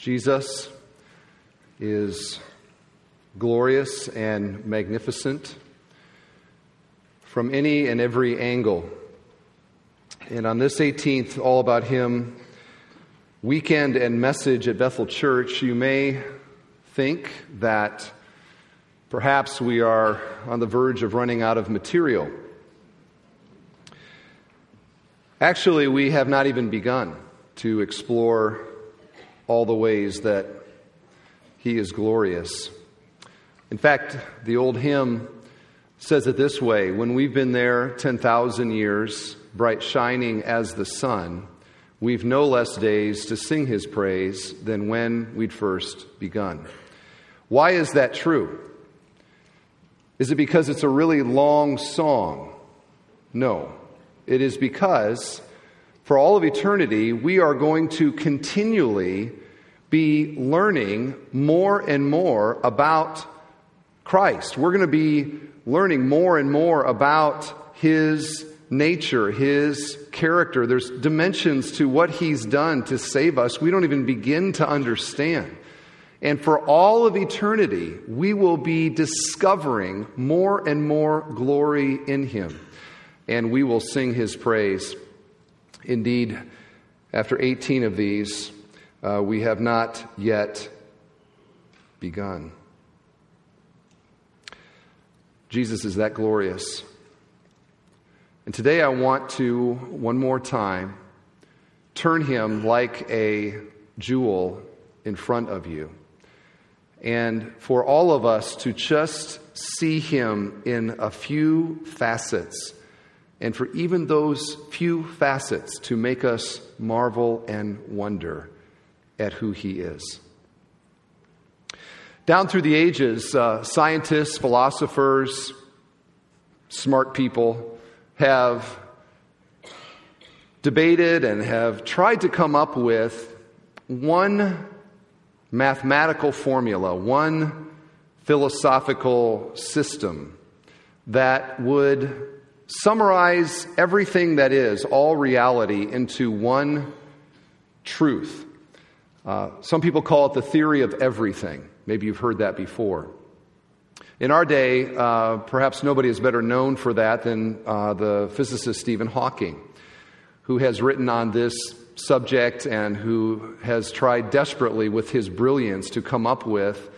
Jesus is glorious and magnificent from any and every angle. And on this 18th, all about Him weekend and message at Bethel Church, you may think that perhaps we are on the verge of running out of material. Actually, we have not even begun to explore all the ways that He is glorious. In fact, the old hymn says it this way When we've been there 10,000 years, bright shining as the sun, we've no less days to sing His praise than when we'd first begun. Why is that true? Is it because it's a really long song? No. It is because for all of eternity, we are going to continually be learning more and more about Christ. We're going to be learning more and more about His nature, His character. There's dimensions to what He's done to save us we don't even begin to understand. And for all of eternity, we will be discovering more and more glory in Him. And we will sing His praise. Indeed, after 18 of these, uh, we have not yet begun. Jesus is that glorious. And today I want to, one more time, turn him like a jewel in front of you. And for all of us to just see him in a few facets and for even those few facets to make us marvel and wonder at who He is. Down through the ages, uh, scientists, philosophers, smart people have debated and have tried to come up with one mathematical formula, one philosophical system that would summarize everything that is, all reality, into one truth. Uh, some people call it the theory of everything. Maybe you've heard that before. In our day, uh, perhaps nobody is better known for that than uh, the physicist Stephen Hawking, who has written on this subject and who has tried desperately with his brilliance to come up with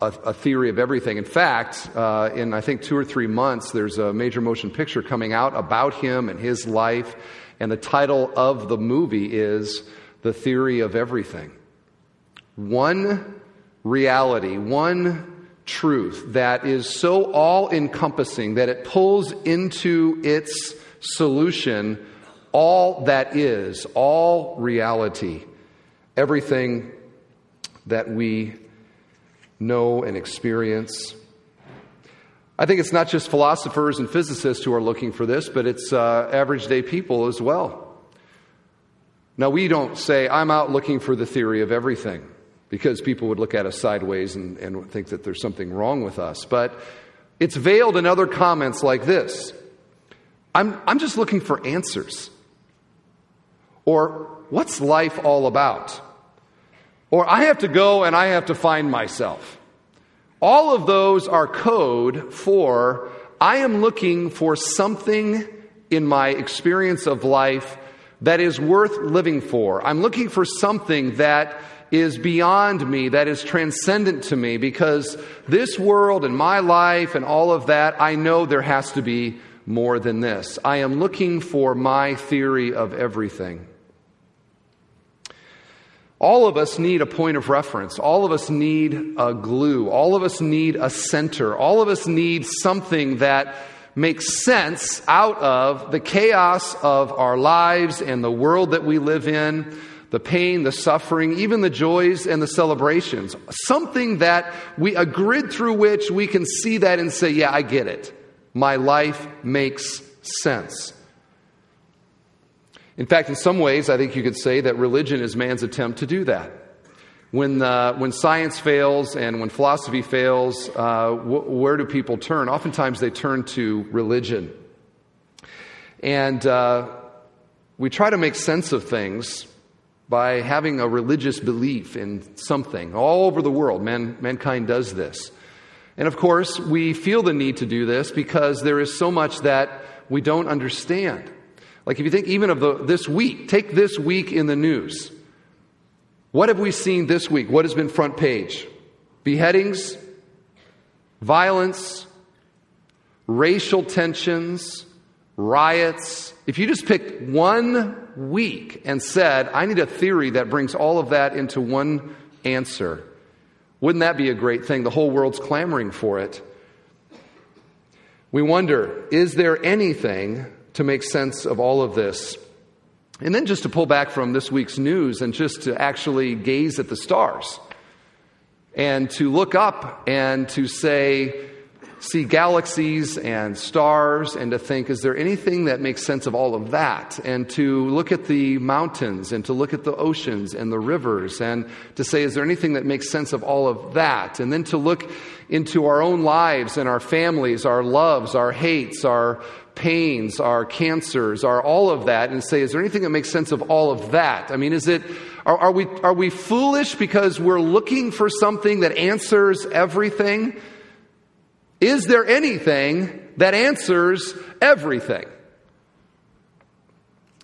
a, a theory of everything. In fact, uh, in I think two or three months, there's a major motion picture coming out about him and his life, and the title of the movie is The Theory of Everything. One reality, one truth that is so all encompassing that it pulls into its solution all that is, all reality, everything that we know and experience. I think it's not just philosophers and physicists who are looking for this, but it's uh, average day people as well. Now, we don't say, I'm out looking for the theory of everything, because people would look at us sideways and, and think that there's something wrong with us. But it's veiled in other comments like this I'm, I'm just looking for answers. Or, what's life all about? Or I have to go and I have to find myself. All of those are code for I am looking for something in my experience of life that is worth living for. I'm looking for something that is beyond me, that is transcendent to me, because this world and my life and all of that, I know there has to be more than this. I am looking for my theory of everything. All of us need a point of reference. All of us need a glue. All of us need a center. All of us need something that makes sense out of the chaos of our lives and the world that we live in, the pain, the suffering, even the joys and the celebrations. Something that we, a grid through which we can see that and say, yeah, I get it. My life makes sense. In fact, in some ways, I think you could say that religion is man's attempt to do that. When, uh, when science fails and when philosophy fails, uh, where do people turn? Oftentimes they turn to religion. And uh, we try to make sense of things by having a religious belief in something. All over the world, man, mankind does this. And of course, we feel the need to do this because there is so much that we don't understand. Like if you think even of the, this week, take this week in the news. What have we seen this week? What has been front page? Beheadings, violence, racial tensions, riots. If you just picked one week and said, I need a theory that brings all of that into one answer, wouldn't that be a great thing? The whole world's clamoring for it. We wonder, is there anything to make sense of all of this? And then just to pull back from this week's news and just to actually gaze at the stars and to look up and to say, see galaxies and stars and to think, is there anything that makes sense of all of that? And to look at the mountains and to look at the oceans and the rivers and to say, is there anything that makes sense of all of that? And then to look into our own lives and our families, our loves, our hates, our pains, our cancers, our all of that, and say, is there anything that makes sense of all of that? I mean, is it, are, are we, are we foolish because we're looking for something that answers everything? Is there anything that answers everything?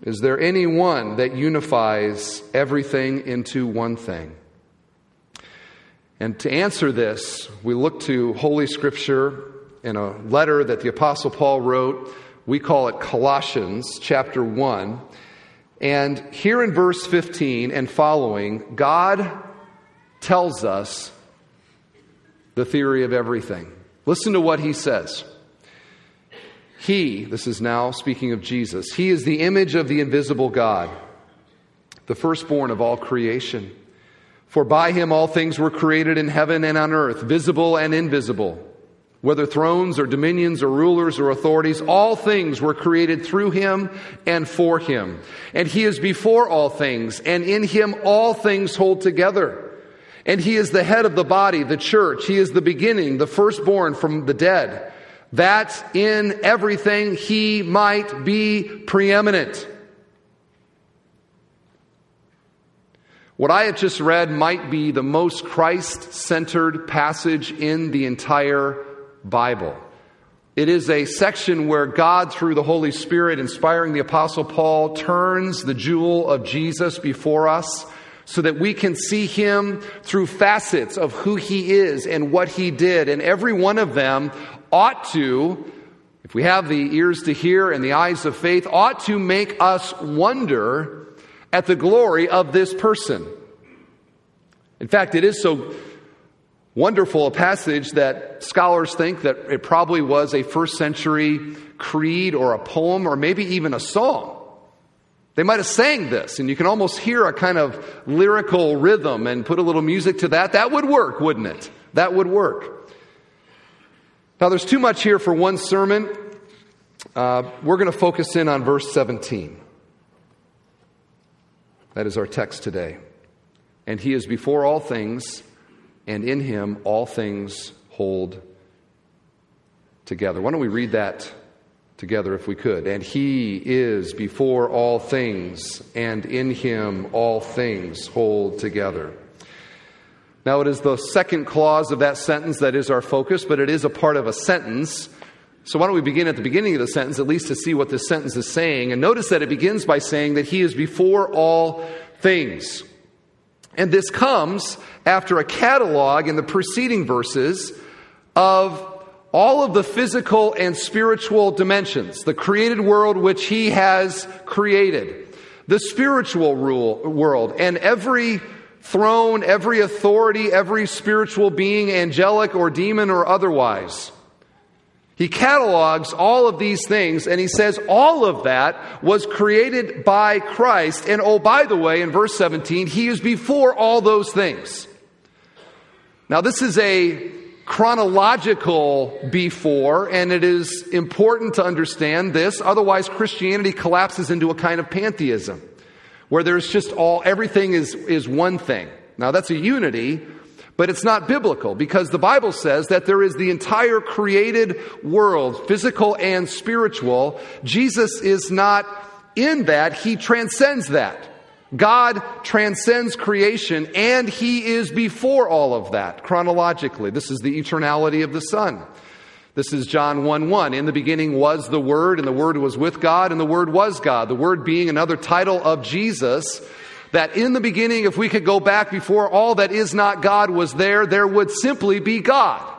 Is there any one that unifies everything into one thing? And to answer this, we look to Holy Scripture in a letter that the Apostle Paul wrote. We call it Colossians chapter 1. And here in verse 15 and following, God tells us the theory of everything. Listen to what he says. He, this is now speaking of Jesus, he is the image of the invisible God, the firstborn of all creation. For by him all things were created in heaven and on earth, visible and invisible. Whether thrones or dominions or rulers or authorities, all things were created through him and for him. And he is before all things, and in him all things hold together. And he is the head of the body, the church. He is the beginning, the firstborn from the dead, that in everything he might be preeminent. What I have just read might be the most Christ centered passage in the entire Bible. It is a section where God, through the Holy Spirit, inspiring the Apostle Paul, turns the jewel of Jesus before us so that we can see him through facets of who he is and what he did. And every one of them ought to, if we have the ears to hear and the eyes of faith, ought to make us wonder at the glory of this person. In fact, it is so wonderful a passage that scholars think that it probably was a first century creed or a poem or maybe even a song. They might have sang this, and you can almost hear a kind of lyrical rhythm and put a little music to that. That would work, wouldn't it? That would work. Now, there's too much here for one sermon. Uh, we're going to focus in on verse 17. That is our text today. And he is before all things, and in him all things hold together. Why don't we read that together if we could. And he is before all things, and in him all things hold together. Now, it is the second clause of that sentence that is our focus, but it is a part of a sentence. So, why don't we begin at the beginning of the sentence, at least to see what this sentence is saying? And notice that it begins by saying that he is before all things. And this comes after a catalog in the preceding verses of all of the physical and spiritual dimensions, the created world which he has created, the spiritual rule, world, and every throne, every authority, every spiritual being, angelic or demon or otherwise. He catalogs all of these things and he says all of that was created by Christ. And oh, by the way, in verse 17, he is before all those things. Now, this is a chronological before, and it is important to understand this. Otherwise, Christianity collapses into a kind of pantheism where there's just all, everything is, is one thing. Now, that's a unity, but it's not biblical because the Bible says that there is the entire created world, physical and spiritual. Jesus is not in that, he transcends that. God transcends creation and he is before all of that chronologically. This is the eternality of the Son. This is John 1 1. In the beginning was the Word, and the Word was with God, and the Word was God. The Word being another title of Jesus, that in the beginning, if we could go back before all that is not God was there, there would simply be God.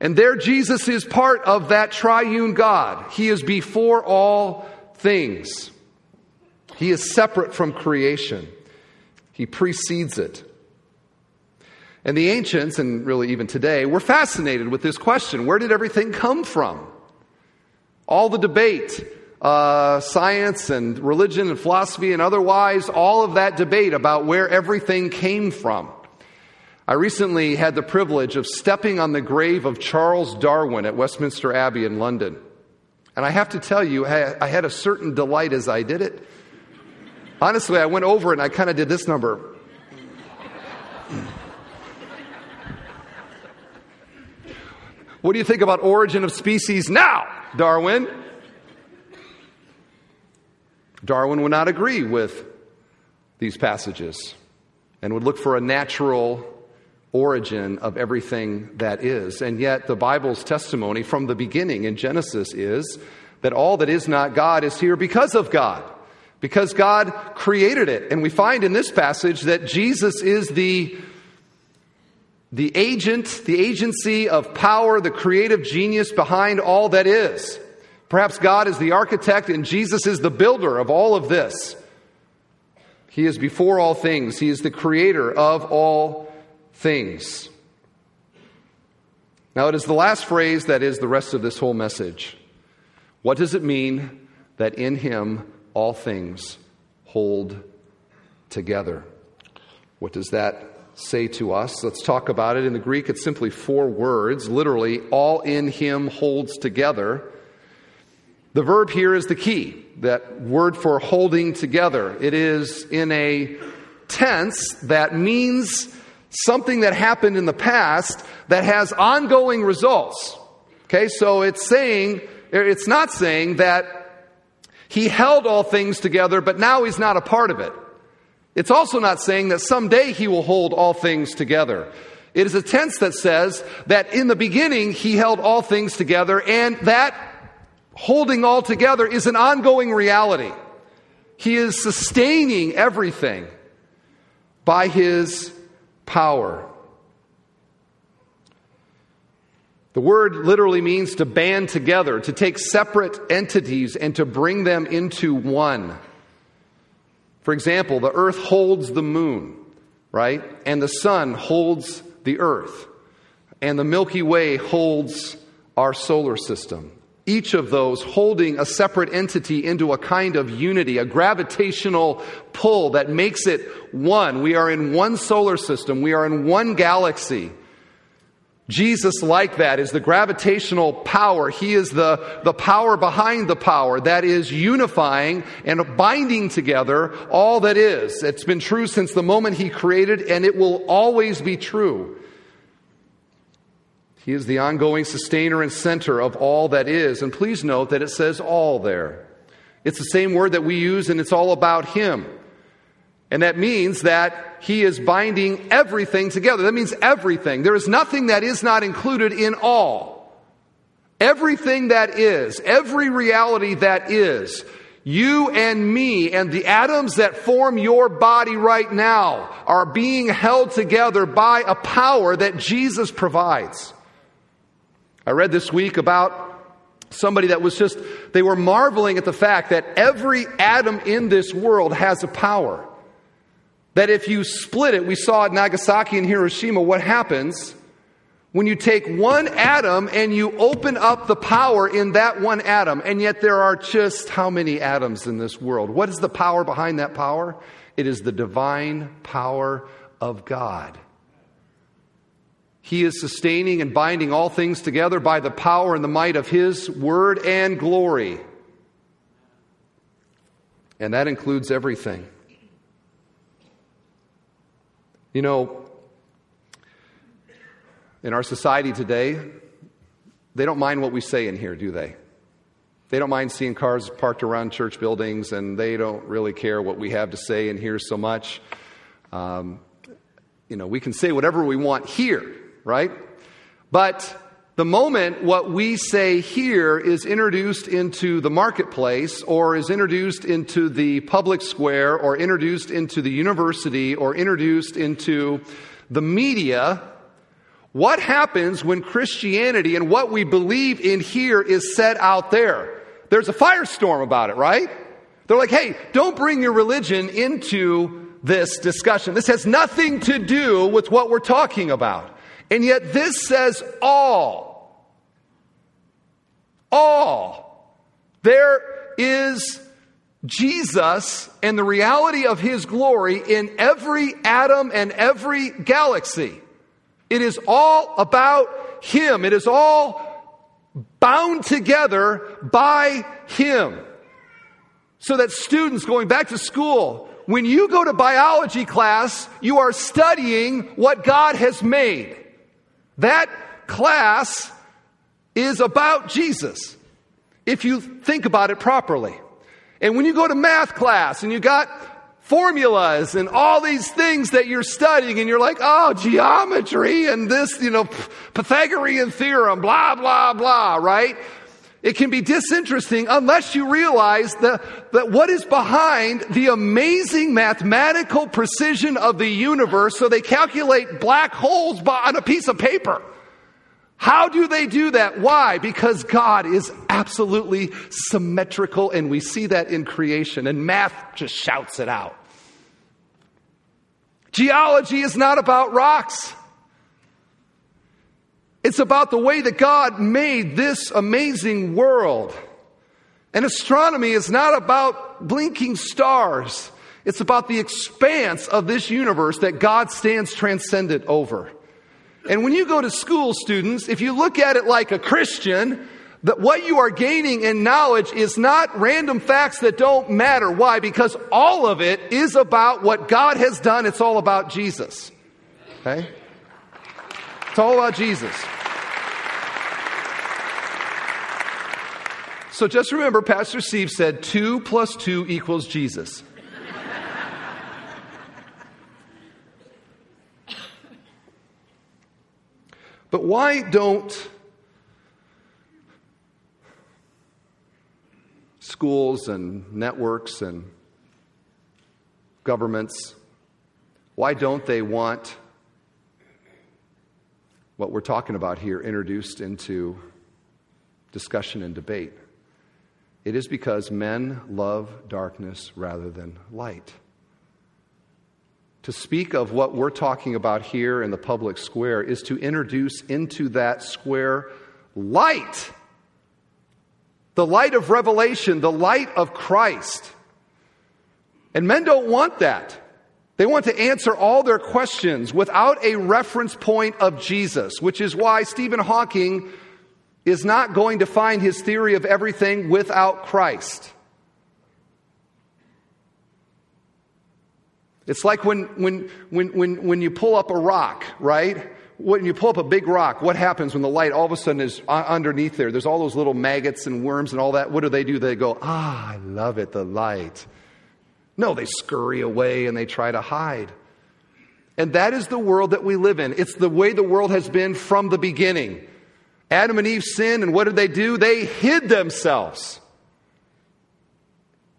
And there Jesus is part of that triune God. He is before all things. He is separate from creation. He precedes it. And the ancients, and really even today, were fascinated with this question where did everything come from? All the debate, uh, science and religion and philosophy and otherwise, all of that debate about where everything came from. I recently had the privilege of stepping on the grave of Charles Darwin at Westminster Abbey in London. And I have to tell you, I had a certain delight as I did it. Honestly, I went over and I kind of did this number. What do you think about origin of species now, Darwin? Darwin would not agree with these passages and would look for a natural origin of everything that is. And yet, the Bible's testimony from the beginning in Genesis is that all that is not God is here because of God, because God created it. And we find in this passage that Jesus is the the agent, the agency of power, the creative genius behind all that is. Perhaps God is the architect and Jesus is the builder of all of this. He is before all things, He is the creator of all things. Now, it is the last phrase that is the rest of this whole message. What does it mean that in Him all things hold together? What does that say to us. Let's talk about it. In the Greek, it's simply four words. Literally, all in him holds together. The verb here is the key, that word for holding together. It is in a tense that means something that happened in the past that has ongoing results. Okay, so it's saying, it's not saying that he held all things together, but now he's not a part of it. It's also not saying that someday he will hold all things together. It is a tense that says that in the beginning he held all things together and that holding all together is an ongoing reality. He is sustaining everything by his power. The word literally means to band together, to take separate entities and to bring them into one. For example, the earth holds the moon, right? And the sun holds the earth. And the Milky Way holds our solar system. Each of those holding a separate entity into a kind of unity, a gravitational pull that makes it one. We are in one solar system. We are in one galaxy. Jesus, like that, is the gravitational power. He is the, the power behind the power that is unifying and binding together all that is. It's been true since the moment He created, and it will always be true. He is the ongoing sustainer and center of all that is. And please note that it says all there. It's the same word that we use, and it's all about Him. And that means that he is binding everything together. That means everything. There is nothing that is not included in all. Everything that is, every reality that is, you and me and the atoms that form your body right now are being held together by a power that Jesus provides. I read this week about somebody that was just, they were marveling at the fact that every atom in this world has a power. That if you split it, we saw at Nagasaki and Hiroshima what happens when you take one atom and you open up the power in that one atom. And yet there are just how many atoms in this world? What is the power behind that power? It is the divine power of God. He is sustaining and binding all things together by the power and the might of His word and glory. And that includes everything. You know, in our society today, they don't mind what we say in here, do they? They don't mind seeing cars parked around church buildings, and they don't really care what we have to say in here so much. Um, you know, we can say whatever we want here, right? But the moment what we say here is introduced into the marketplace or is introduced into the public square or introduced into the university or introduced into the media, what happens when Christianity and what we believe in here is set out there? There's a firestorm about it, right? They're like, hey, don't bring your religion into this discussion. This has nothing to do with what we're talking about. And yet this says all all. There is Jesus and the reality of his glory in every atom and every galaxy. It is all about him. It is all bound together by him. So that students going back to school, when you go to biology class, you are studying what God has made. That class is about Jesus, if you think about it properly. And when you go to math class and you got formulas and all these things that you're studying and you're like, oh, geometry and this, you know, Pythagorean theorem, blah, blah, blah, right? It can be disinteresting unless you realize that, that what is behind the amazing mathematical precision of the universe so they calculate black holes on a piece of paper. How do they do that? Why? Because God is absolutely symmetrical, and we see that in creation, and math just shouts it out. Geology is not about rocks. It's about the way that God made this amazing world. And astronomy is not about blinking stars. It's about the expanse of this universe that God stands transcendent over. And when you go to school, students, if you look at it like a Christian, that what you are gaining in knowledge is not random facts that don't matter. Why? Because all of it is about what God has done. It's all about Jesus. Okay? It's all about Jesus. So just remember, Pastor Steve said 2 plus 2 equals Jesus. But why don't schools and networks and governments, why don't they want what we're talking about here introduced into discussion and debate? It is because men love darkness rather than light to speak of what we're talking about here in the public square is to introduce into that square light. The light of revelation, the light of Christ. And men don't want that. They want to answer all their questions without a reference point of Jesus, which is why Stephen Hawking is not going to find his theory of everything without Christ. It's like when, when, when, when, when you pull up a rock, right? When you pull up a big rock, what happens when the light all of a sudden is underneath there? There's all those little maggots and worms and all that. What do they do? They go, ah, I love it, the light. No, they scurry away and they try to hide. And that is the world that we live in. It's the way the world has been from the beginning. Adam and Eve sinned, and what did they do? They hid themselves.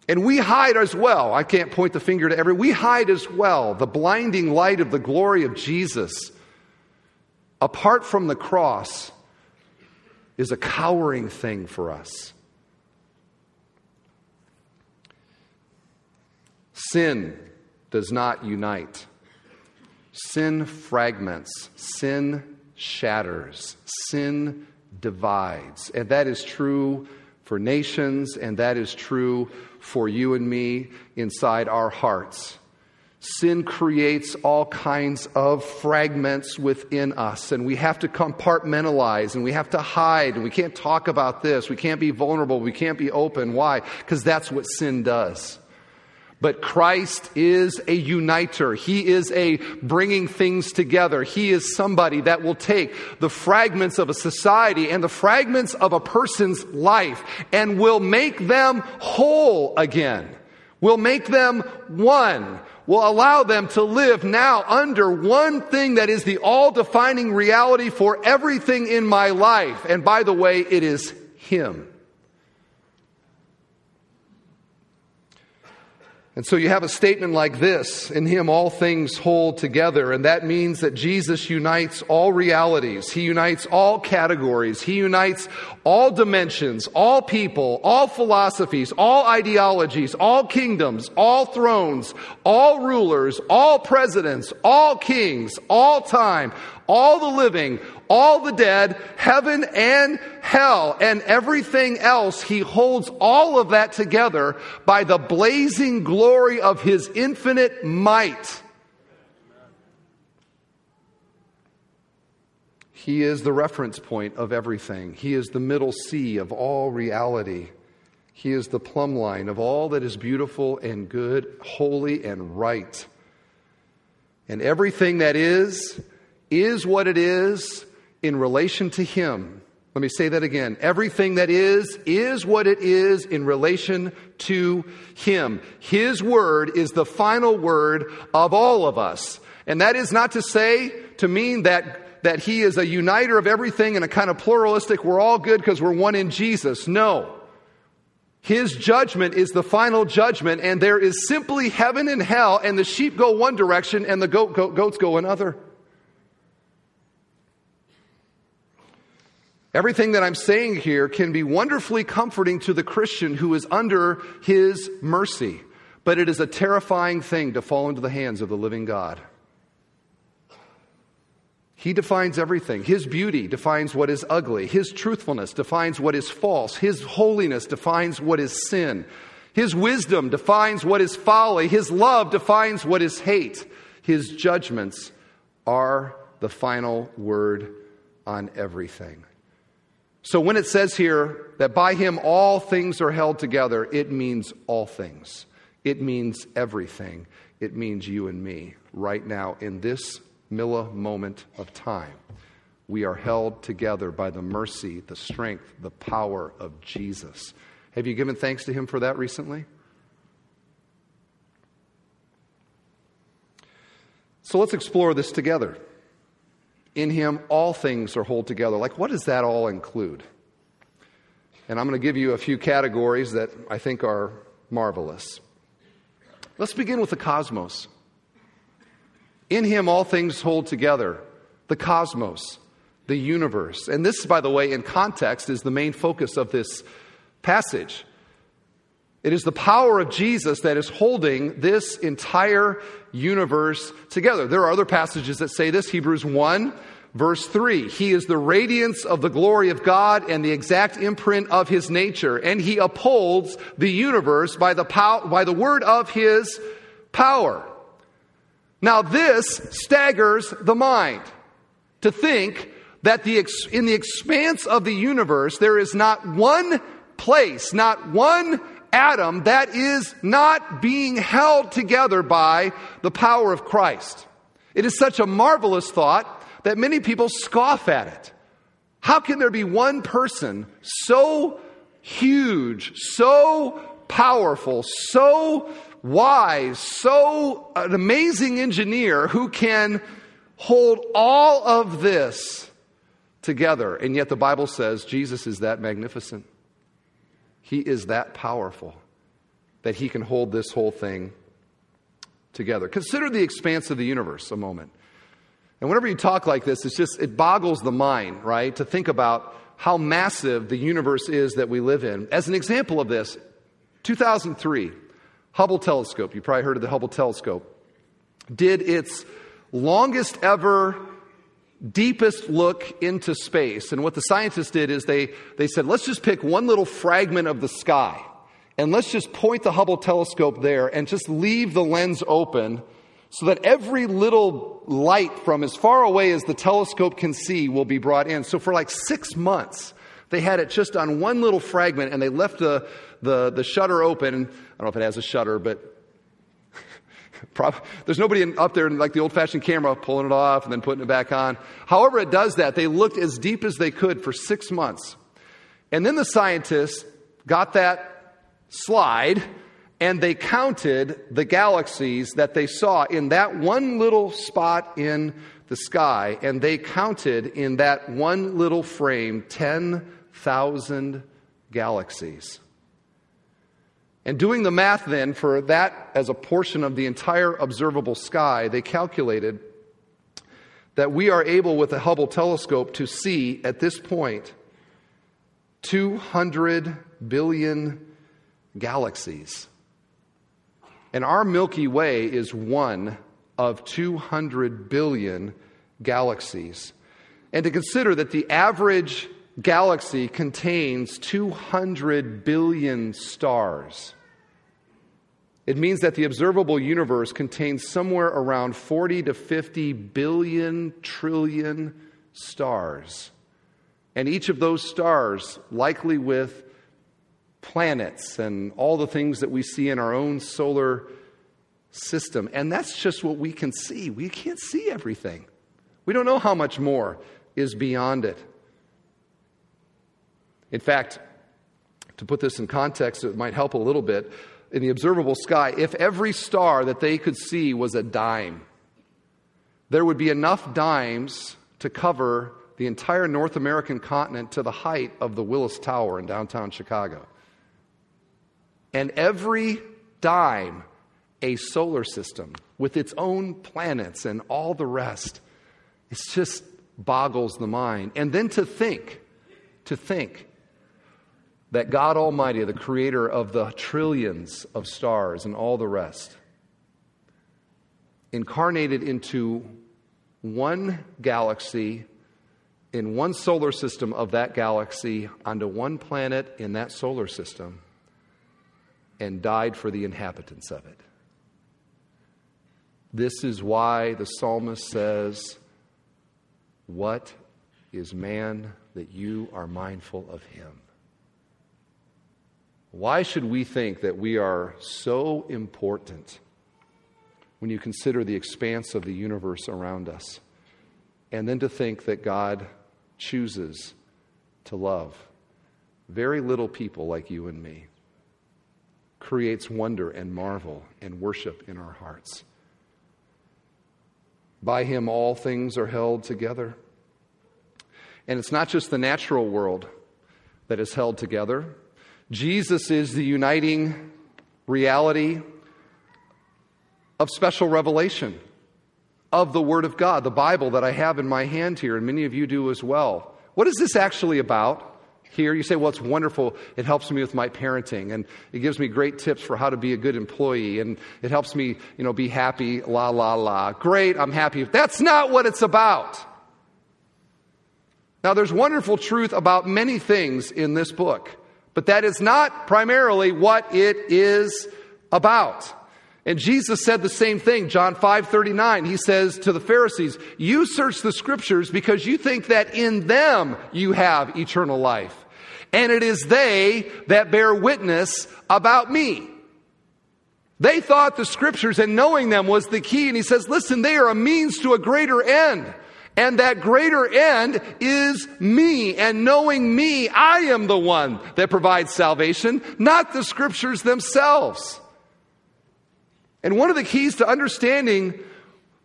And we hide as well. I can't point the finger to every. We hide as well. The blinding light of the glory of Jesus, apart from the cross, is a cowering thing for us. Sin does not unite. Sin fragments. Sin shatters. Sin divides. And that is true for nations, and that is true for you and me inside our hearts. Sin creates all kinds of fragments within us, and we have to compartmentalize and we have to hide, and we can't talk about this. We can't be vulnerable. We can't be open. Why? Because that's what sin does. But Christ is a uniter. He is a bringing things together. He is somebody that will take the fragments of a society and the fragments of a person's life and will make them whole again. Will make them one. Will allow them to live now under one thing that is the all defining reality for everything in my life. And by the way, it is Him. And so you have a statement like this In him all things hold together. And that means that Jesus unites all realities. He unites all categories. He unites all dimensions, all people, all philosophies, all ideologies, all kingdoms, all thrones, all rulers, all presidents, all kings, all time, all the living, all the dead, heaven and hell, and everything else. He holds all of that together by the blazing glory of His infinite might. He is the reference point of everything. He is the middle sea of all reality. He is the plumb line of all that is beautiful and good, holy and right. And everything that is, is what it is in relation to Him. Let me say that again. Everything that is, is what it is in relation to Him. His word is the final word of all of us. And that is not to say, to mean that, that He is a uniter of everything and a kind of pluralistic, we're all good because we're one in Jesus. No. His judgment is the final judgment, and there is simply heaven and hell, and the sheep go one direction and the goat, goat, goats go another. Everything that I'm saying here can be wonderfully comforting to the Christian who is under his mercy, but it is a terrifying thing to fall into the hands of the living God. He defines everything. His beauty defines what is ugly. His truthfulness defines what is false. His holiness defines what is sin. His wisdom defines what is folly. His love defines what is hate. His judgments are the final word on everything. So when it says here that by him all things are held together, it means all things. It means everything. It means you and me right now in this milli moment of time. We are held together by the mercy, the strength, the power of Jesus. Have you given thanks to him for that recently? So let's explore this together in him all things are hold together. Like, what does that all include? And I'm going to give you a few categories that I think are marvelous. Let's begin with the cosmos. In him all things hold together. The cosmos, the universe. And this, by the way, in context, is the main focus of this passage. It is the power of Jesus that is holding this entire universe together. There are other passages that say this. Hebrews 1 Verse 3 He is the radiance of the glory of God and the exact imprint of his nature, and he upholds the universe by the, pow- by the word of his power. Now, this staggers the mind to think that the ex- in the expanse of the universe, there is not one place, not one atom that is not being held together by the power of Christ. It is such a marvelous thought that many people scoff at it. How can there be one person so huge, so powerful, so wise, so an amazing engineer who can hold all of this together? And yet the Bible says Jesus is that magnificent. He is that powerful that he can hold this whole thing together. Consider the expanse of the universe a moment. And whenever you talk like this, it's just, it boggles the mind, right? To think about how massive the universe is that we live in. As an example of this, 2003, Hubble telescope, you probably heard of the Hubble telescope, did its longest ever, deepest look into space. And what the scientists did is they, they said, let's just pick one little fragment of the sky and let's just point the Hubble telescope there and just leave the lens open so that every little light from as far away as the telescope can see will be brought in. So for like six months, they had it just on one little fragment and they left the, the, the shutter open. I don't know if it has a shutter, but There's nobody in, up there in like the old fashioned camera pulling it off and then putting it back on. However, it does that. They looked as deep as they could for six months. And then the scientists got that slide and they counted the galaxies that they saw in that one little spot in the sky. And they counted in that one little frame 10,000 galaxies. And doing the math then for that as a portion of the entire observable sky, they calculated that we are able with the Hubble telescope to see at this point 200 billion galaxies. And our Milky Way is one of 200 billion galaxies. And to consider that the average galaxy contains 200 billion stars. It means that the observable universe contains somewhere around 40 to 50 billion trillion stars. And each of those stars, likely with planets and all the things that we see in our own solar system. And that's just what we can see. We can't see everything. We don't know how much more is beyond it. In fact, to put this in context, it might help a little bit. In the observable sky, if every star that they could see was a dime, there would be enough dimes to cover the entire North American continent to the height of the Willis Tower in downtown Chicago. And every dime, a solar system with its own planets and all the rest. It just boggles the mind. And then to think, to think that God Almighty, the creator of the trillions of stars and all the rest, incarnated into one galaxy in one solar system of that galaxy onto one planet in that solar system and died for the inhabitants of it. This is why the psalmist says, What is man that you are mindful of him? Why should we think that we are so important when you consider the expanse of the universe around us? And then to think that God chooses to love very little people like you and me, creates wonder and marvel and worship in our hearts. By him, all things are held together. And it's not just the natural world that is held together. Jesus is the uniting reality of special revelation of the Word of God, the Bible that I have in my hand here, and many of you do as well. What is this actually about? Here, you say, well, it's wonderful. It helps me with my parenting, and it gives me great tips for how to be a good employee, and it helps me, you know, be happy, la, la, la. Great, I'm happy. That's not what it's about. Now, there's wonderful truth about many things in this book. But that is not primarily what it is about. And Jesus said the same thing, John 5 39. He says to the Pharisees, You search the scriptures because you think that in them you have eternal life. And it is they that bear witness about me. They thought the scriptures and knowing them was the key. And he says, Listen, they are a means to a greater end. And that greater end is me. And knowing me, I am the one that provides salvation, not the scriptures themselves. And one of the keys to understanding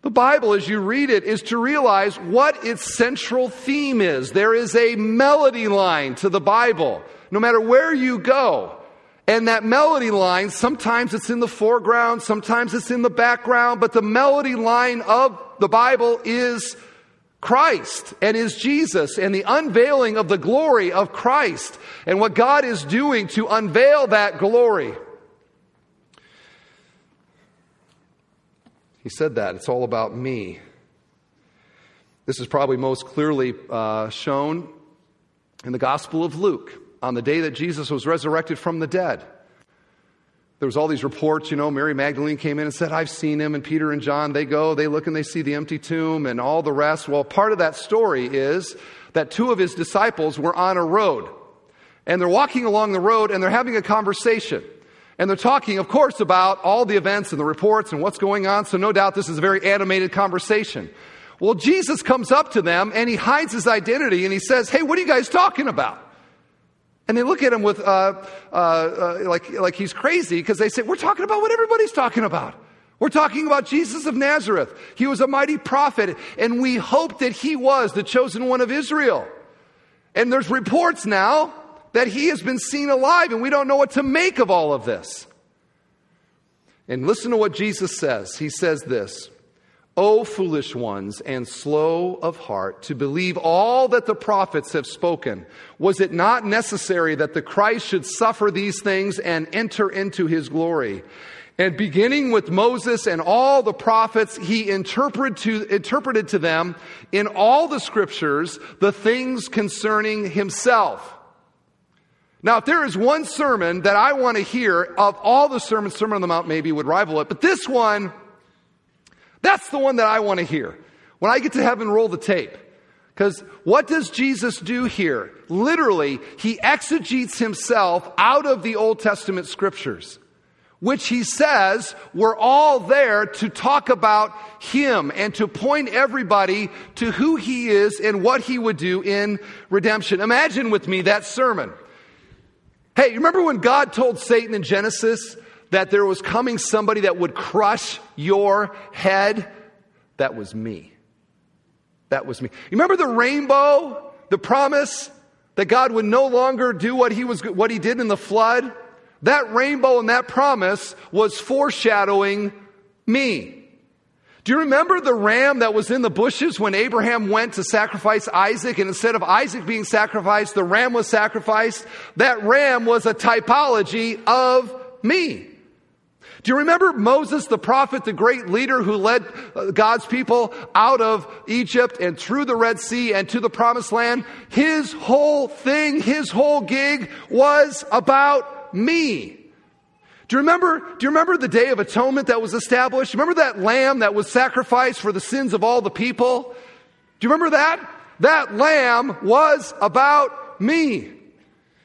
the Bible as you read it is to realize what its central theme is. There is a melody line to the Bible, no matter where you go. And that melody line, sometimes it's in the foreground, sometimes it's in the background, but the melody line of the Bible is Christ and is Jesus and the unveiling of the glory of Christ and what God is doing to unveil that glory. He said that. It's all about me. This is probably most clearly uh, shown in the Gospel of Luke on the day that Jesus was resurrected from the dead there was all these reports, you know, Mary Magdalene came in and said, I've seen him, and Peter and John, they go, they look and they see the empty tomb and all the rest. Well, part of that story is that two of his disciples were on a road. And they're walking along the road and they're having a conversation. And they're talking, of course, about all the events and the reports and what's going on. So no doubt this is a very animated conversation. Well, Jesus comes up to them and he hides his identity and he says, Hey, what are you guys talking about? And they look at him with, uh, uh, uh, like, like he's crazy because they say, We're talking about what everybody's talking about. We're talking about Jesus of Nazareth. He was a mighty prophet, and we hope that he was the chosen one of Israel. And there's reports now that he has been seen alive, and we don't know what to make of all of this. And listen to what Jesus says. He says this O foolish ones and slow of heart to believe all that the prophets have spoken. Was it not necessary that the Christ should suffer these things and enter into his glory? And beginning with Moses and all the prophets, he interpreted to, interpreted to them in all the scriptures the things concerning himself. Now, if there is one sermon that I want to hear of all the sermons, Sermon on the Mount maybe would rival it, but this one, that's the one that I want to hear. When I get to heaven, roll the tape. Because what does Jesus do here? Literally, he exegetes himself out of the Old Testament scriptures, which he says were all there to talk about him and to point everybody to who he is and what he would do in redemption. Imagine with me that sermon. Hey, remember when God told Satan in Genesis that there was coming somebody that would crush your head, that was me. That was me. You remember the rainbow, the promise that God would no longer do what he was what he did in the flood? That rainbow and that promise was foreshadowing me. Do you remember the ram that was in the bushes when Abraham went to sacrifice Isaac? And instead of Isaac being sacrificed, the ram was sacrificed. That ram was a typology of me. Do you remember Moses, the prophet, the great leader who led uh, God's people out of Egypt and through the Red Sea and to the promised land? His whole thing, his whole gig was about me. Do you remember, do you remember the day of atonement that was established? Remember that lamb that was sacrificed for the sins of all the people? Do you remember that? That lamb was about me.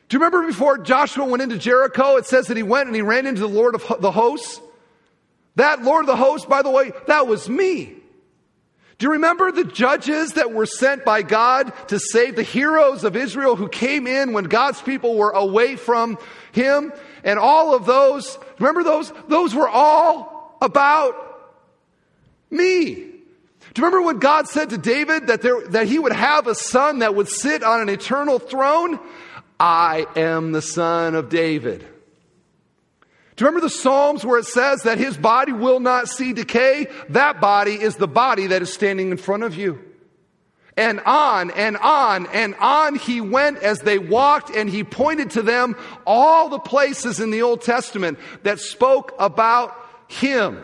Do you remember before Joshua went into Jericho, it says that he went and he ran into the Lord of the hosts? That Lord of the hosts, by the way, that was me. Do you remember the judges that were sent by God to save the heroes of Israel who came in when God's people were away from Him? And all of those, remember those? Those were all about me. Do you remember when God said to David that, there, that he would have a son that would sit on an eternal throne? I am the son of David. Do you remember the Psalms where it says that his body will not see decay? That body is the body that is standing in front of you. And on and on and on he went as they walked, and he pointed to them all the places in the Old Testament that spoke about him.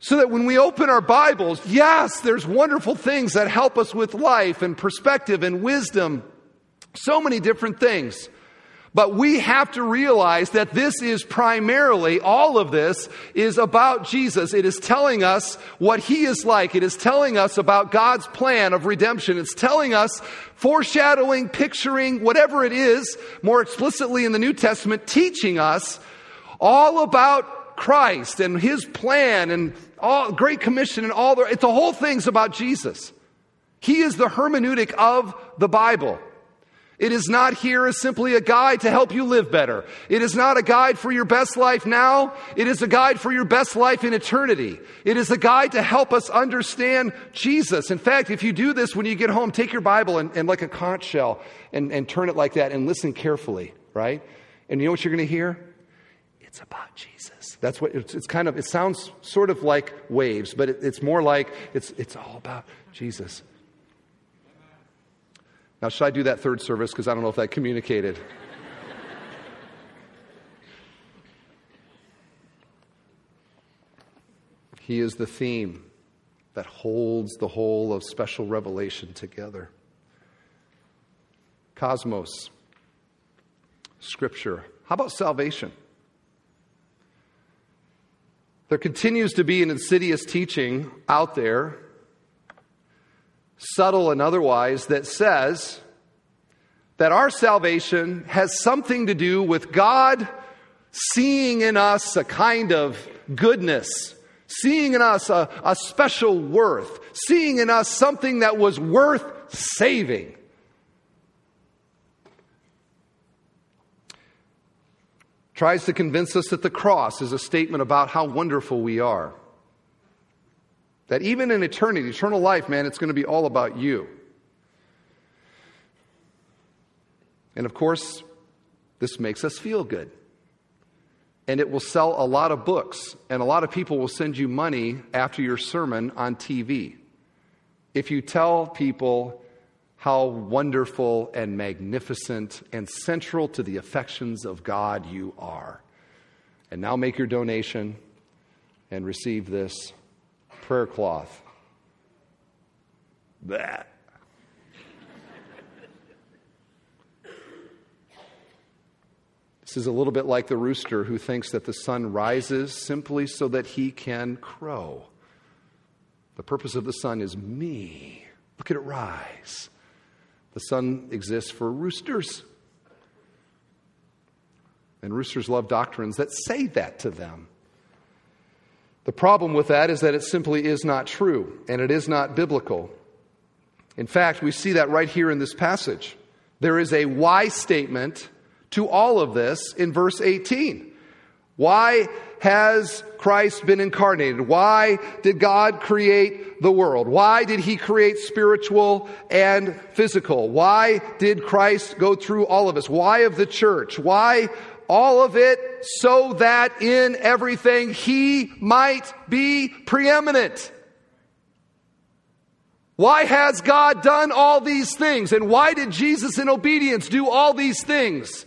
So that when we open our Bibles, yes, there's wonderful things that help us with life and perspective and wisdom. So many different things. But we have to realize that this is primarily, all of this is about Jesus. It is telling us what He is like. It is telling us about God's plan of redemption. It's telling us, foreshadowing, picturing, whatever it is, more explicitly in the New Testament, teaching us all about Christ and His plan and all, Great Commission and all the, it's the whole thing's about Jesus. He is the hermeneutic of the Bible. It is not here as simply a guide to help you live better. It is not a guide for your best life now. It is a guide for your best life in eternity. It is a guide to help us understand Jesus. In fact, if you do this when you get home, take your Bible and, and like a conch shell and, and turn it like that and listen carefully, right? And you know what you're going to hear? It's about Jesus. That's what it's, it's, kind of, it sounds sort of like waves, but it, it's more like it's, it's all about Jesus. Now, should I do that third service? Because I don't know if that communicated. he is the theme that holds the whole of special revelation together. Cosmos, Scripture. How about salvation? There continues to be an insidious teaching out there subtle and otherwise, that says that our salvation has something to do with God seeing in us a kind of goodness, seeing in us a, a special worth, seeing in us something that was worth saving. Tries to convince us that the cross is a statement about how wonderful we are. That even in eternity, eternal life, man, it's going to be all about you. And of course, this makes us feel good. And it will sell a lot of books, and a lot of people will send you money after your sermon on TV. If you tell people how wonderful and magnificent and central to the affections of God you are. And now make your donation and receive this prayer cloth. That. This is a little bit like the rooster who thinks that the sun rises simply so that he can crow. The purpose of the sun is me. Look at it rise. The sun exists for roosters. And roosters love doctrines that say that to them. The problem with that is that it simply is not true and it is not biblical. In fact, we see that right here in this passage. There is a why statement to all of this in verse 18. Why has Christ been incarnated? Why did God create the world? Why did he create spiritual and physical? Why did Christ go through all of us? Why of the church? Why all of it so that in everything he might be preeminent? Why has God done all these things? And why did Jesus in obedience do all these things?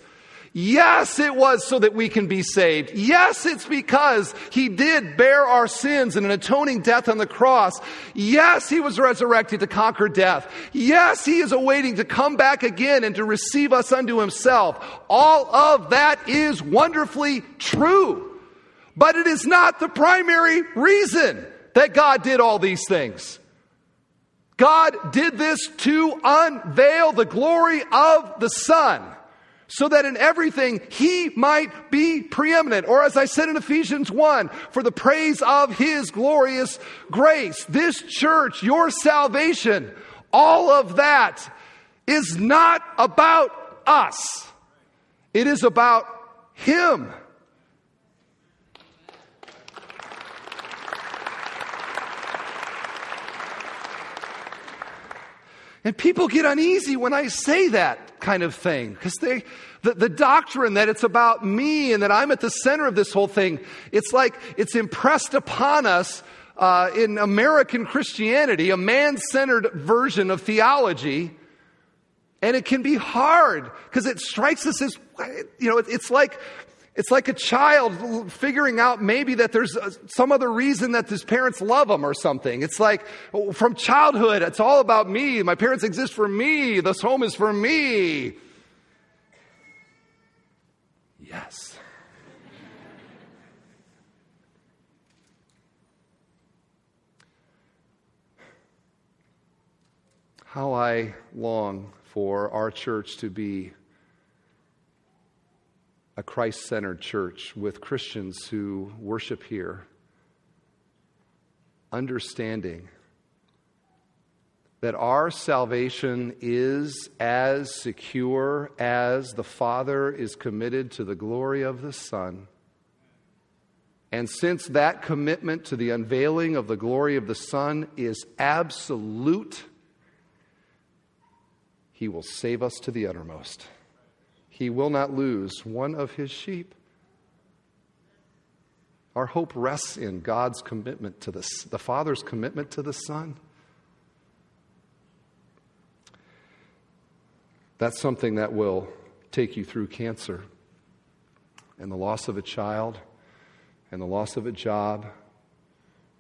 Yes, it was so that we can be saved. Yes, it's because He did bear our sins in an atoning death on the cross. Yes, He was resurrected to conquer death. Yes, He is awaiting to come back again and to receive us unto Himself. All of that is wonderfully true. But it is not the primary reason that God did all these things. God did this to unveil the glory of the Son so that in everything he might be preeminent. Or as I said in Ephesians 1, for the praise of his glorious grace. This church, your salvation, all of that is not about us. It is about him. And people get uneasy when I say that kind of thing. Because they, the, the doctrine that it's about me and that I'm at the center of this whole thing, it's like it's impressed upon us uh, in American Christianity, a man centered version of theology. And it can be hard because it strikes us as, you know, it's like it's like a child figuring out maybe that there's uh, some other reason that his parents love him or something. It's like oh, from childhood, it's all about me. My parents exist for me. This home is for me. Yes. How I long for our church to be a Christ centered church with Christians who worship here, understanding that our salvation is as secure as the Father is committed to the glory of the Son. And since that commitment to the unveiling of the glory of the Son is absolute, He will save us to the uttermost he will not lose one of his sheep. Our hope rests in God's commitment to the, the Father's commitment to the Son. That's something that will take you through cancer and the loss of a child and the loss of a job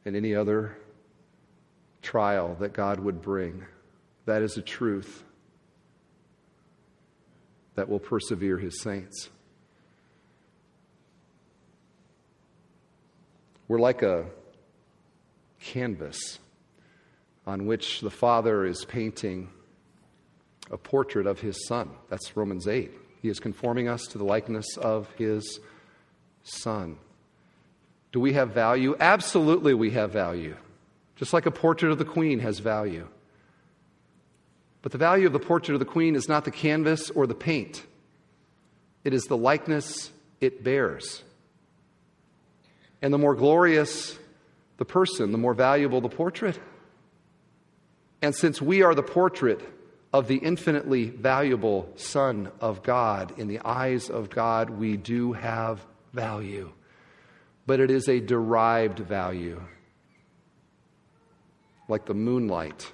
and any other trial that God would bring. That is a truth that will persevere his saints. We're like a canvas on which the Father is painting a portrait of his Son. That's Romans 8. He is conforming us to the likeness of his Son. Do we have value? Absolutely, we have value. Just like a portrait of the Queen has value. But the value of the portrait of the Queen is not the canvas or the paint, it is the likeness it bears. And the more glorious the person, the more valuable the portrait. And since we are the portrait of the infinitely valuable Son of God, in the eyes of God, we do have value. But it is a derived value, like the moonlight.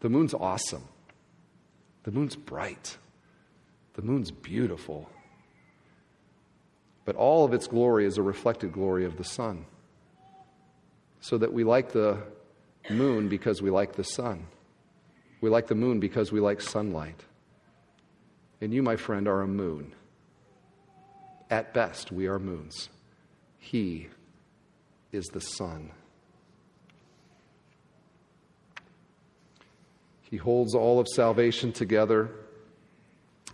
The moon's awesome, the moon's bright, the moon's beautiful. But all of its glory is a reflected glory of the sun. So that we like the moon because we like the sun. We like the moon because we like sunlight. And you, my friend, are a moon. At best, we are moons. He is the sun. He holds all of salvation together.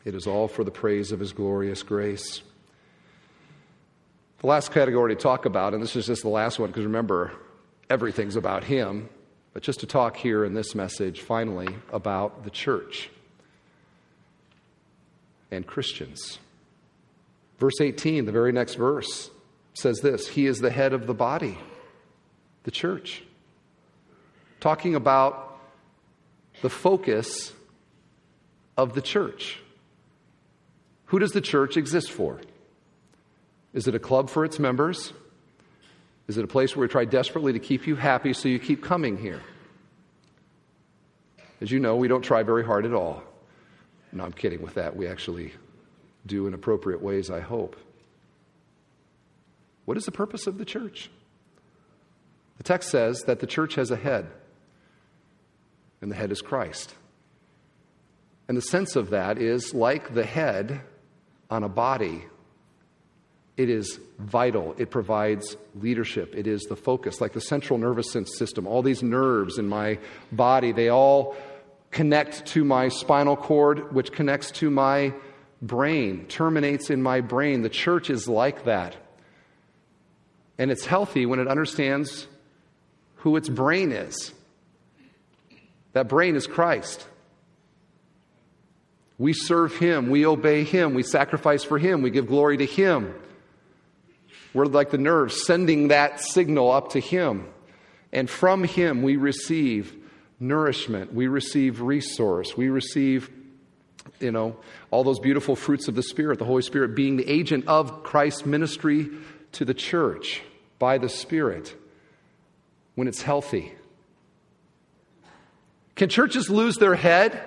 It is all for the praise of His glorious grace. The last category to talk about, and this is just the last one because remember, everything's about Him, but just to talk here in this message, finally, about the church and Christians. Verse 18, the very next verse, says this He is the head of the body, the church. Talking about the focus of the church. Who does the church exist for? Is it a club for its members? Is it a place where we try desperately to keep you happy so you keep coming here? As you know, we don't try very hard at all. No, I'm kidding with that. We actually do in appropriate ways, I hope. What is the purpose of the church? The text says that the church has a head, and the head is Christ. And the sense of that is like the head on a body, it is vital. It provides leadership. It is the focus, like the central nervous system. All these nerves in my body, they all connect to my spinal cord, which connects to my brain, terminates in my brain. The church is like that. And it's healthy when it understands who its brain is. That brain is Christ. We serve Him, we obey Him, we sacrifice for Him, we give glory to Him. We're like the nerves sending that signal up to Him. And from Him we receive nourishment, we receive resource, we receive, you know, all those beautiful fruits of the Spirit, the Holy Spirit being the agent of Christ's ministry to the church by the Spirit when it's healthy. Can churches lose their head?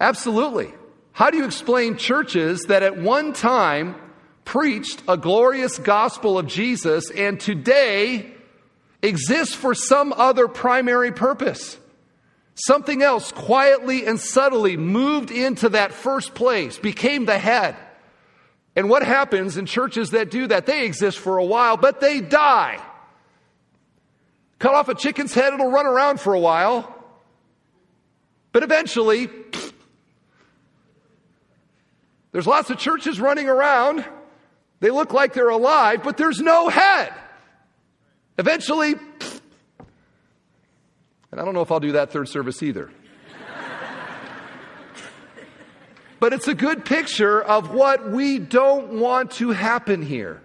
Absolutely. How do you explain churches that at one time preached a glorious gospel of Jesus and today exist for some other primary purpose? Something else quietly and subtly moved into that first place, became the head. And what happens in churches that do that? They exist for a while, but they die. Cut off a chicken's head, it'll run around for a while. But eventually, there's lots of churches running around. They look like they're alive, but there's no head. Eventually, and I don't know if I'll do that third service either. but it's a good picture of what we don't want to happen here.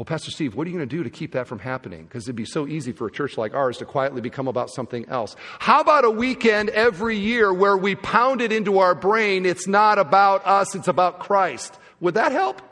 Well, Pastor Steve, what are you going to do to keep that from happening? Because it'd be so easy for a church like ours to quietly become about something else. How about a weekend every year where we pound it into our brain it's not about us, it's about Christ? Would that help?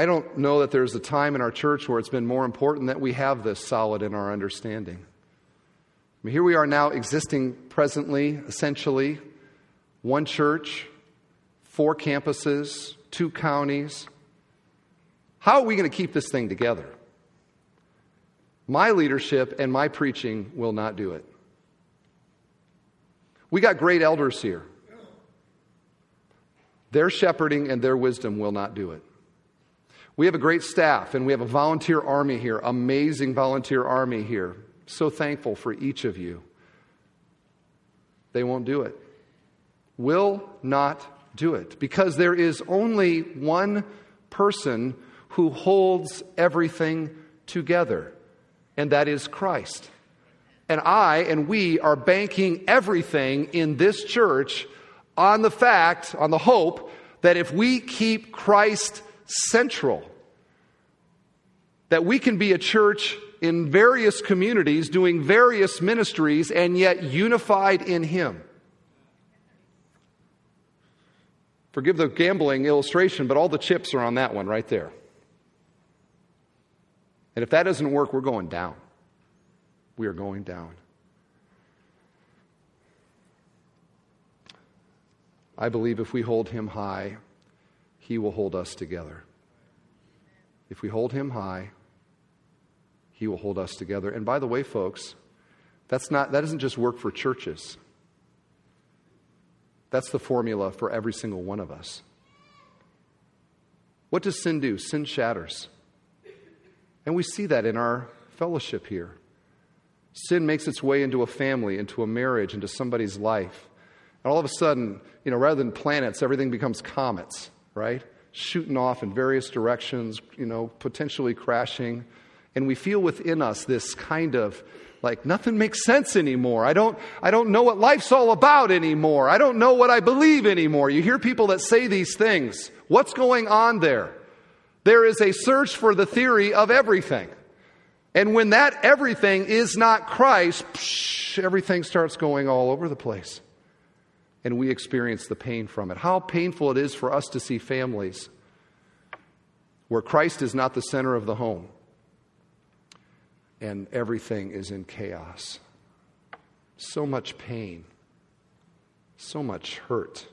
I don't know that there's a time in our church where it's been more important that we have this solid in our understanding. I mean, here we are now existing presently, essentially, one church, four campuses, two counties. How are we going to keep this thing together? My leadership and my preaching will not do it. We got great elders here. Their shepherding and their wisdom will not do it. We have a great staff and we have a volunteer army here, amazing volunteer army here. So thankful for each of you. They won't do it. Will not do it because there is only one person who holds everything together, and that is Christ. And I and we are banking everything in this church on the fact, on the hope, that if we keep Christ central, that we can be a church in various communities doing various ministries and yet unified in Him. Forgive the gambling illustration, but all the chips are on that one right there. And if that doesn't work, we're going down. We are going down. I believe if we hold him high, he will hold us together. If we hold him high, he will hold us together. And by the way, folks, that's not, that doesn't just work for churches. That's the formula for every single one of us. What does sin do? Sin shatters. And we see that in our fellowship here. Sin makes its way into a family, into a marriage, into somebody's life. And all of a sudden, you know, rather than planets, everything becomes comets, right? Shooting off in various directions, you know, potentially crashing. And we feel within us this kind of like nothing makes sense anymore. I don't, I don't know what life's all about anymore. I don't know what I believe anymore. You hear people that say these things. What's going on there? There is a search for the theory of everything. And when that everything is not Christ, psh, everything starts going all over the place. And we experience the pain from it. How painful it is for us to see families where Christ is not the center of the home and everything is in chaos. So much pain, so much hurt.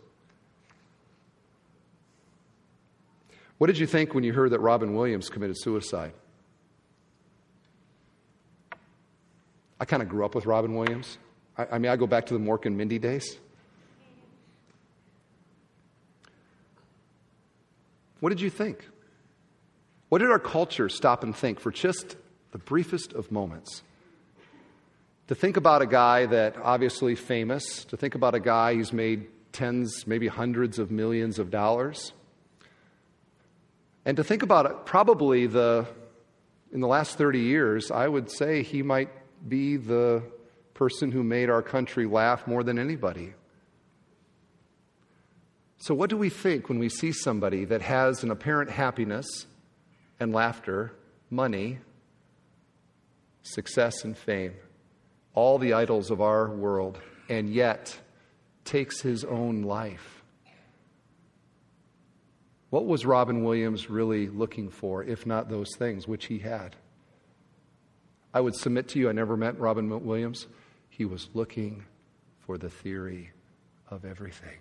What did you think when you heard that Robin Williams committed suicide? I kind of grew up with Robin Williams. I, I, mean, I go back to the Mork and Mindy days. What did you think? What did our culture stop and think for just the briefest of moments. To think about a guy that obviously famous, to think about a guy who's made tens, maybe hundreds of millions of dollars, and to think about it, probably the in the last 30 years, I would say he might be the person who made our country laugh more than anybody. So, what do we think when we see somebody that has an apparent happiness and laughter, money, success and fame, all the idols of our world, and yet takes his own life. What was Robin Williams really looking for, if not those things, which he had? I would submit to you, I never met Robin Williams. He was looking for the theory of everything.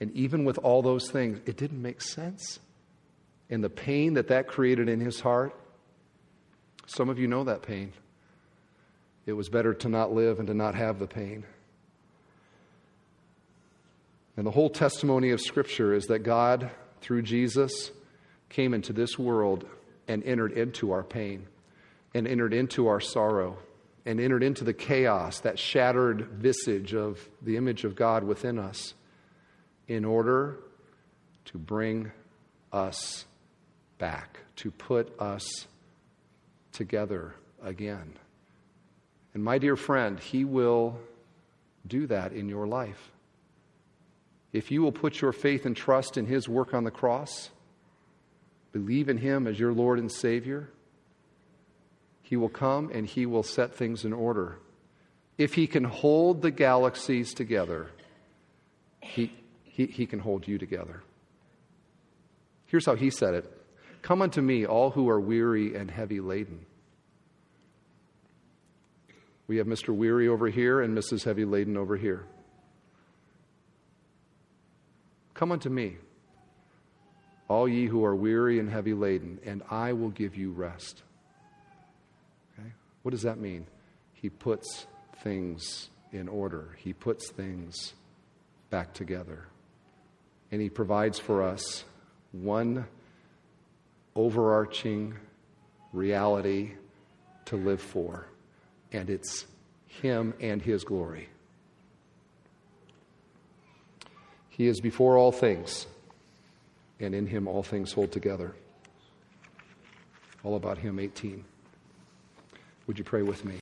And even with all those things, it didn't make sense. And the pain that that created in his heart, some of you know that pain. It was better to not live and to not have the pain. And the whole testimony of Scripture is that God, through Jesus, came into this world and entered into our pain, and entered into our sorrow, and entered into the chaos, that shattered visage of the image of God within us, in order to bring us back, to put us together again. And my dear friend, He will do that in your life. If you will put your faith and trust in His work on the cross, believe in Him as your Lord and Savior, He will come and He will set things in order. If He can hold the galaxies together, He, he, he can hold you together. Here's how He said it Come unto me, all who are weary and heavy laden. We have Mr. Weary over here and Mrs. Heavy Laden over here. Come unto me, all ye who are weary and heavy laden, and I will give you rest. Okay? What does that mean? He puts things in order, He puts things back together. And He provides for us one overarching reality to live for, and it's Him and His glory. He is before all things, and in Him all things hold together. All about Him, 18. Would you pray with me?